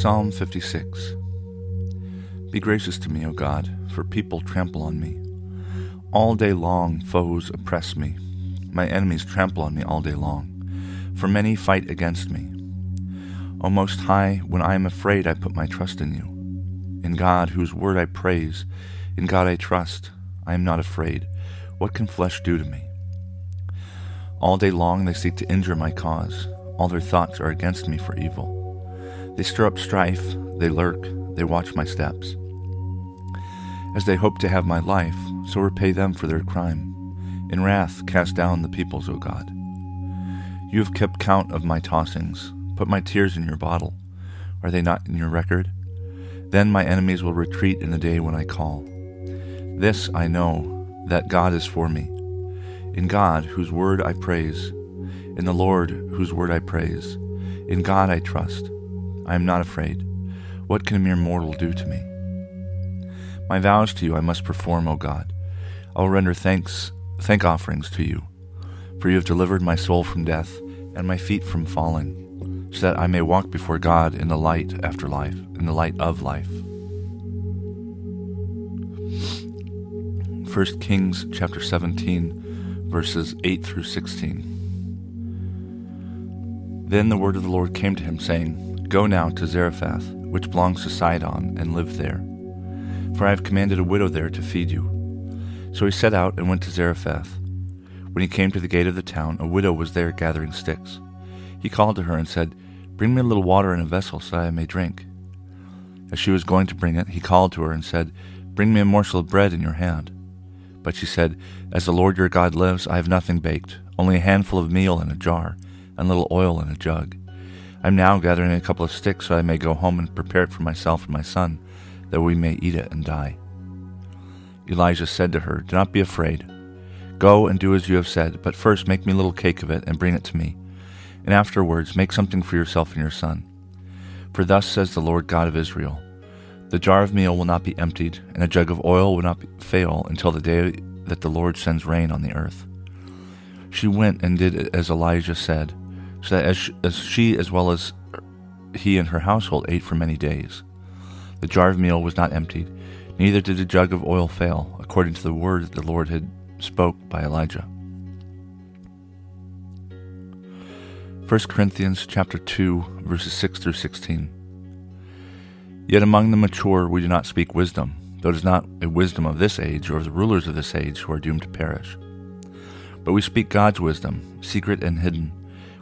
Psalm 56 Be gracious to me, O God, for people trample on me. All day long foes oppress me. My enemies trample on me all day long, for many fight against me. O Most High, when I am afraid, I put my trust in you. In God, whose word I praise, in God I trust. I am not afraid. What can flesh do to me? All day long they seek to injure my cause. All their thoughts are against me for evil. They stir up strife, they lurk, they watch my steps. As they hope to have my life, so repay them for their crime. In wrath, cast down the peoples, O God. You have kept count of my tossings. Put my tears in your bottle. Are they not in your record? Then my enemies will retreat in the day when I call. This I know, that God is for me. In God, whose word I praise. In the Lord, whose word I praise. In God I trust. I am not afraid. What can a mere mortal do to me? My vows to you I must perform, O God. I will render thanks, thank offerings to you, for you have delivered my soul from death and my feet from falling, so that I may walk before God in the light after life, in the light of life. 1 Kings chapter 17, verses 8 through 16. Then the word of the Lord came to him, saying, Go now to Zarephath, which belongs to Sidon, and live there. For I have commanded a widow there to feed you. So he set out and went to Zarephath. When he came to the gate of the town, a widow was there gathering sticks. He called to her and said, Bring me a little water in a vessel so that I may drink. As she was going to bring it, he called to her and said, Bring me a morsel of bread in your hand. But she said, As the Lord your God lives, I have nothing baked, only a handful of meal in a jar, and a little oil in a jug. I'm now gathering a couple of sticks so I may go home and prepare it for myself and my son, that we may eat it and die. Elijah said to her, Do not be afraid. Go and do as you have said, but first make me a little cake of it and bring it to me. And afterwards make something for yourself and your son. For thus says the Lord God of Israel The jar of meal will not be emptied, and a jug of oil will not fail until the day that the Lord sends rain on the earth. She went and did as Elijah said so that as she, as she as well as he and her household ate for many days. The jar of meal was not emptied, neither did the jug of oil fail, according to the word that the Lord had spoke by Elijah. 1 Corinthians chapter 2 verses 6 through 16. Yet among the mature we do not speak wisdom, though it is not a wisdom of this age or of the rulers of this age who are doomed to perish. But we speak God's wisdom, secret and hidden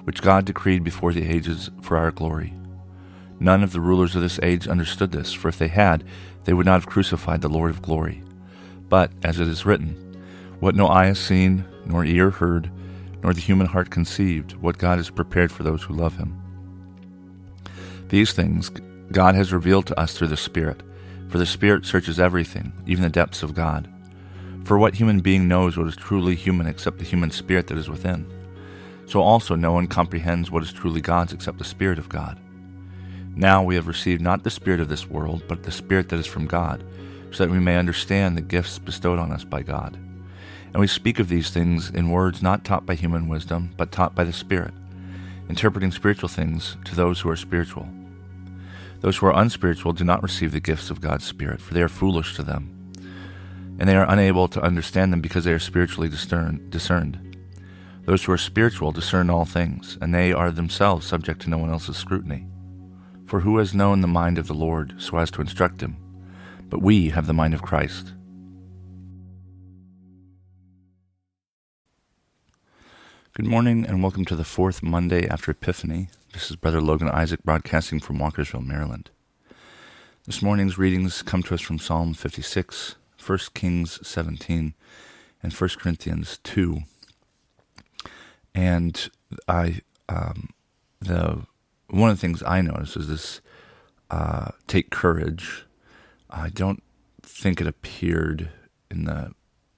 which God decreed before the ages for our glory. None of the rulers of this age understood this, for if they had, they would not have crucified the Lord of glory. But, as it is written, what no eye has seen, nor ear heard, nor the human heart conceived, what God has prepared for those who love him. These things God has revealed to us through the Spirit, for the Spirit searches everything, even the depths of God. For what human being knows what is truly human except the human spirit that is within? So also no one comprehends what is truly God's except the Spirit of God. Now we have received not the Spirit of this world, but the Spirit that is from God, so that we may understand the gifts bestowed on us by God. And we speak of these things in words not taught by human wisdom, but taught by the Spirit, interpreting spiritual things to those who are spiritual. Those who are unspiritual do not receive the gifts of God's Spirit, for they are foolish to them, and they are unable to understand them because they are spiritually discerned. Those who are spiritual discern all things, and they are themselves subject to no one else's scrutiny. For who has known the mind of the Lord so as to instruct him? But we have the mind of Christ. Good morning, and welcome to the fourth Monday after Epiphany. This is Brother Logan Isaac broadcasting from Walkersville, Maryland. This morning's readings come to us from Psalm 56, 1 Kings 17, and 1 Corinthians 2 and I um, the one of the things I noticed is this uh, take courage. I don't think it appeared in the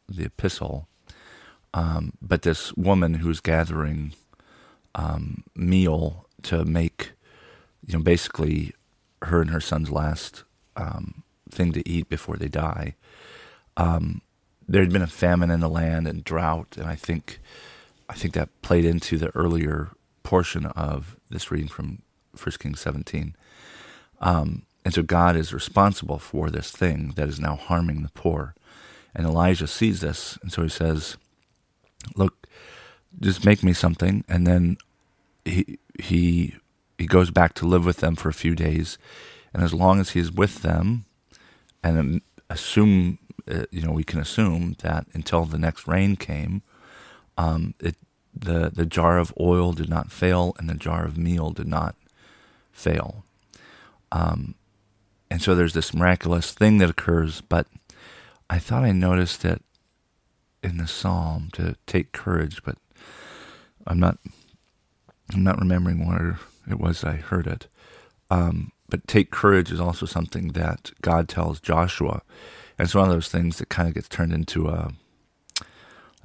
the epistle, um, but this woman who's gathering um, meal to make, you know, basically her and her son's last um, thing to eat before they die. Um, there had been a famine in the land and drought, and I think I think that played into the earlier portion of this reading from 1 Kings 17. Um, and so God is responsible for this thing that is now harming the poor. And Elijah sees this, and so he says, "Look, just make me something." And then he he he goes back to live with them for a few days, and as long as he's with them, and assume uh, you know we can assume that until the next rain came, um, it the the jar of oil did not fail, and the jar of meal did not fail. Um, and so there's this miraculous thing that occurs, but I thought I noticed it in the psalm to take courage, but I'm not I'm not remembering where it was I heard it. Um, but take courage is also something that God tells Joshua. And it's one of those things that kind of gets turned into a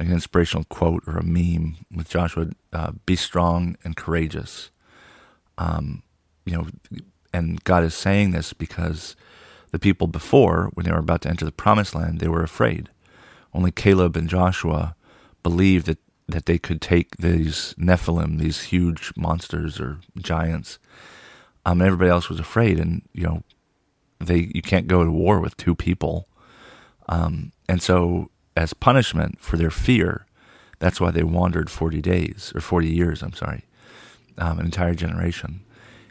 like an inspirational quote or a meme with Joshua. Uh, be strong and courageous. Um, you know, and God is saying this because the people before, when they were about to enter the promised land, they were afraid. Only Caleb and Joshua believed that, that they could take these Nephilim, these huge monsters or giants. Um, everybody else was afraid, and you know, they you can't go to war with two people. Um, and so, as punishment for their fear, that's why they wandered forty days or forty years. I'm sorry, um, an entire generation.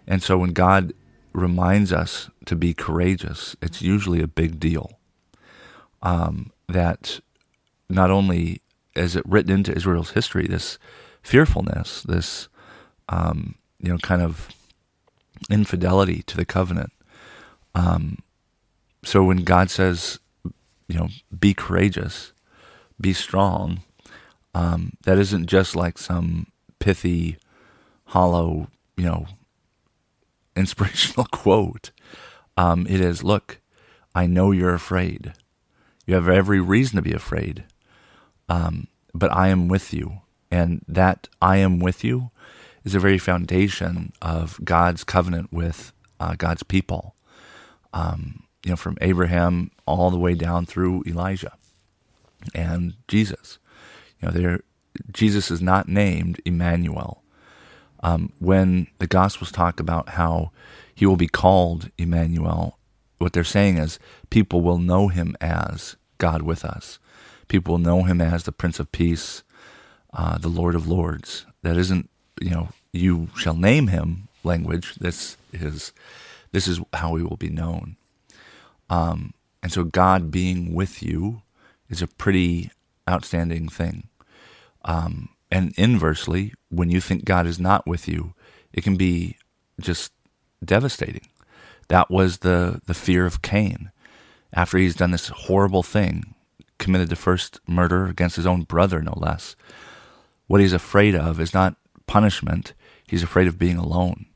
And so, when God reminds us to be courageous, it's usually a big deal. Um, that not only is it written into Israel's history, this fearfulness, this um, you know kind of infidelity to the covenant. Um, so when God says, you know, be courageous, be strong, um, that isn't just like some pithy, hollow, you know, inspirational quote. Um, it is, look, I know you're afraid. You have every reason to be afraid. Um, but I am with you. And that I am with you is the very foundation of God's covenant with uh, God's people. Um, you know, from Abraham all the way down through Elijah and Jesus. You know, there Jesus is not named Emmanuel um, when the Gospels talk about how he will be called Emmanuel, what they're saying is people will know him as God with us. People will know him as the Prince of Peace, uh, the Lord of Lords. That isn't, you know, you shall name him language. This is this is how he will be known. Um, and so God being with you is a pretty outstanding thing. Um, and inversely, when you think God is not with you, it can be just devastating. That was the, the fear of Cain. After he's done this horrible thing, committed the first murder against his own brother, no less, what he's afraid of is not punishment, he's afraid of being alone.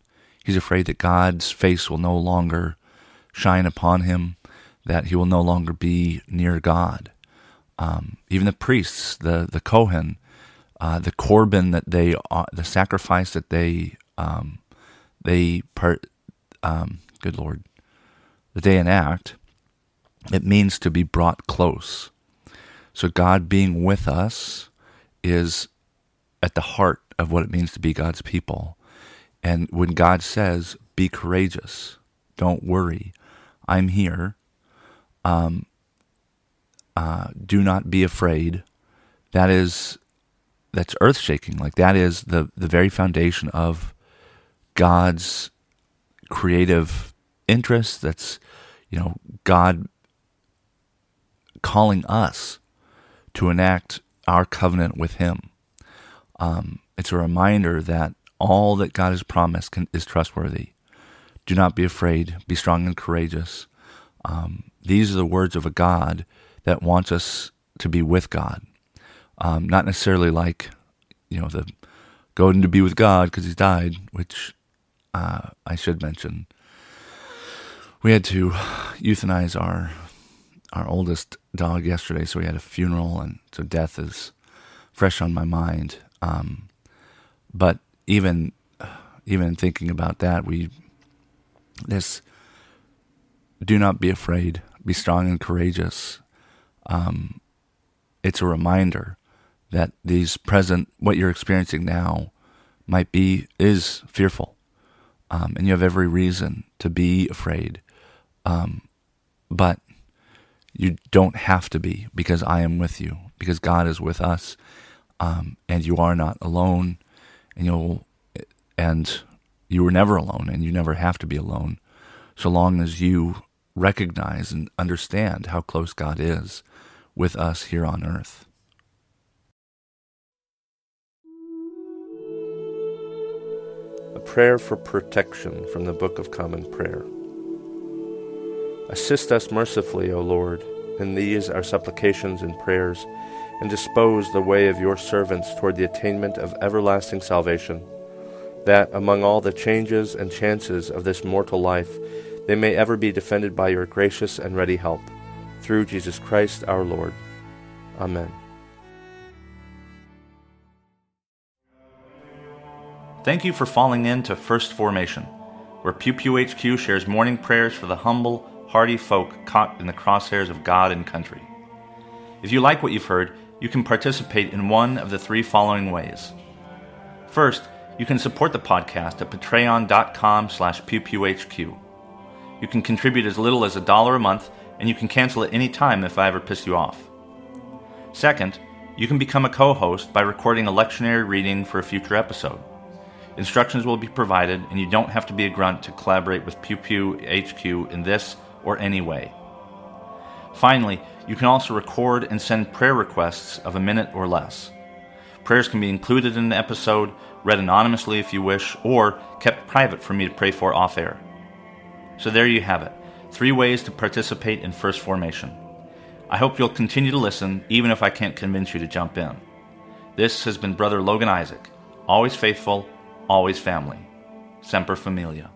He's afraid that God's face will no longer shine upon him, that he will no longer be near God. Um, even the priests, the, the Kohen, uh, the korban that they, uh, the sacrifice that they, um, they part, um, good Lord, that they enact, it means to be brought close. So God being with us is at the heart of what it means to be God's people. And when God says, "Be courageous, don't worry, I'm here," um, uh, do not be afraid. That is that's earth shaking. Like that is the the very foundation of God's creative interest. That's you know God calling us to enact our covenant with Him. Um, it's a reminder that all that God has promised can, is trustworthy. Do not be afraid. Be strong and courageous. Um, these are the words of a God that wants us to be with God. Um, not necessarily like, you know, the going to be with God because he's died, which uh, I should mention. we had to euthanize our our oldest dog yesterday, so we had a funeral, and so death is fresh on my mind. Um, but even even thinking about that, we this do not be afraid, be strong and courageous. Um, it's a reminder that these present what you're experiencing now might be is fearful, um, and you have every reason to be afraid. Um, but you don't have to be because I am with you, because God is with us, um, and you are not alone, and you'll and you were never alone, and you never have to be alone, so long as you recognize and understand how close God is with us here on earth. A prayer for protection from the Book of Common Prayer. Assist us mercifully, O Lord, in these our supplications and prayers, and dispose the way of your servants toward the attainment of everlasting salvation, that among all the changes and chances of this mortal life, they may ever be defended by your gracious and ready help. Through Jesus Christ our Lord. Amen. Thank you for falling in to First Formation, where Pew Pew HQ shares morning prayers for the humble hardy folk caught in the crosshairs of God and country. If you like what you've heard, you can participate in one of the three following ways. First, you can support the podcast at patreon.com slash pewpewhq. You can contribute as little as a dollar a month, and you can cancel at any time if I ever piss you off. Second, you can become a co-host by recording a lectionary reading for a future episode. Instructions will be provided, and you don't have to be a grunt to collaborate with Pew Pew HQ in this or any way. Finally, you can also record and send prayer requests of a minute or less. Prayers can be included in the episode, read anonymously if you wish, or kept private for me to pray for off air. So there you have it three ways to participate in First Formation. I hope you'll continue to listen, even if I can't convince you to jump in. This has been Brother Logan Isaac, always faithful, always family. Semper Familia.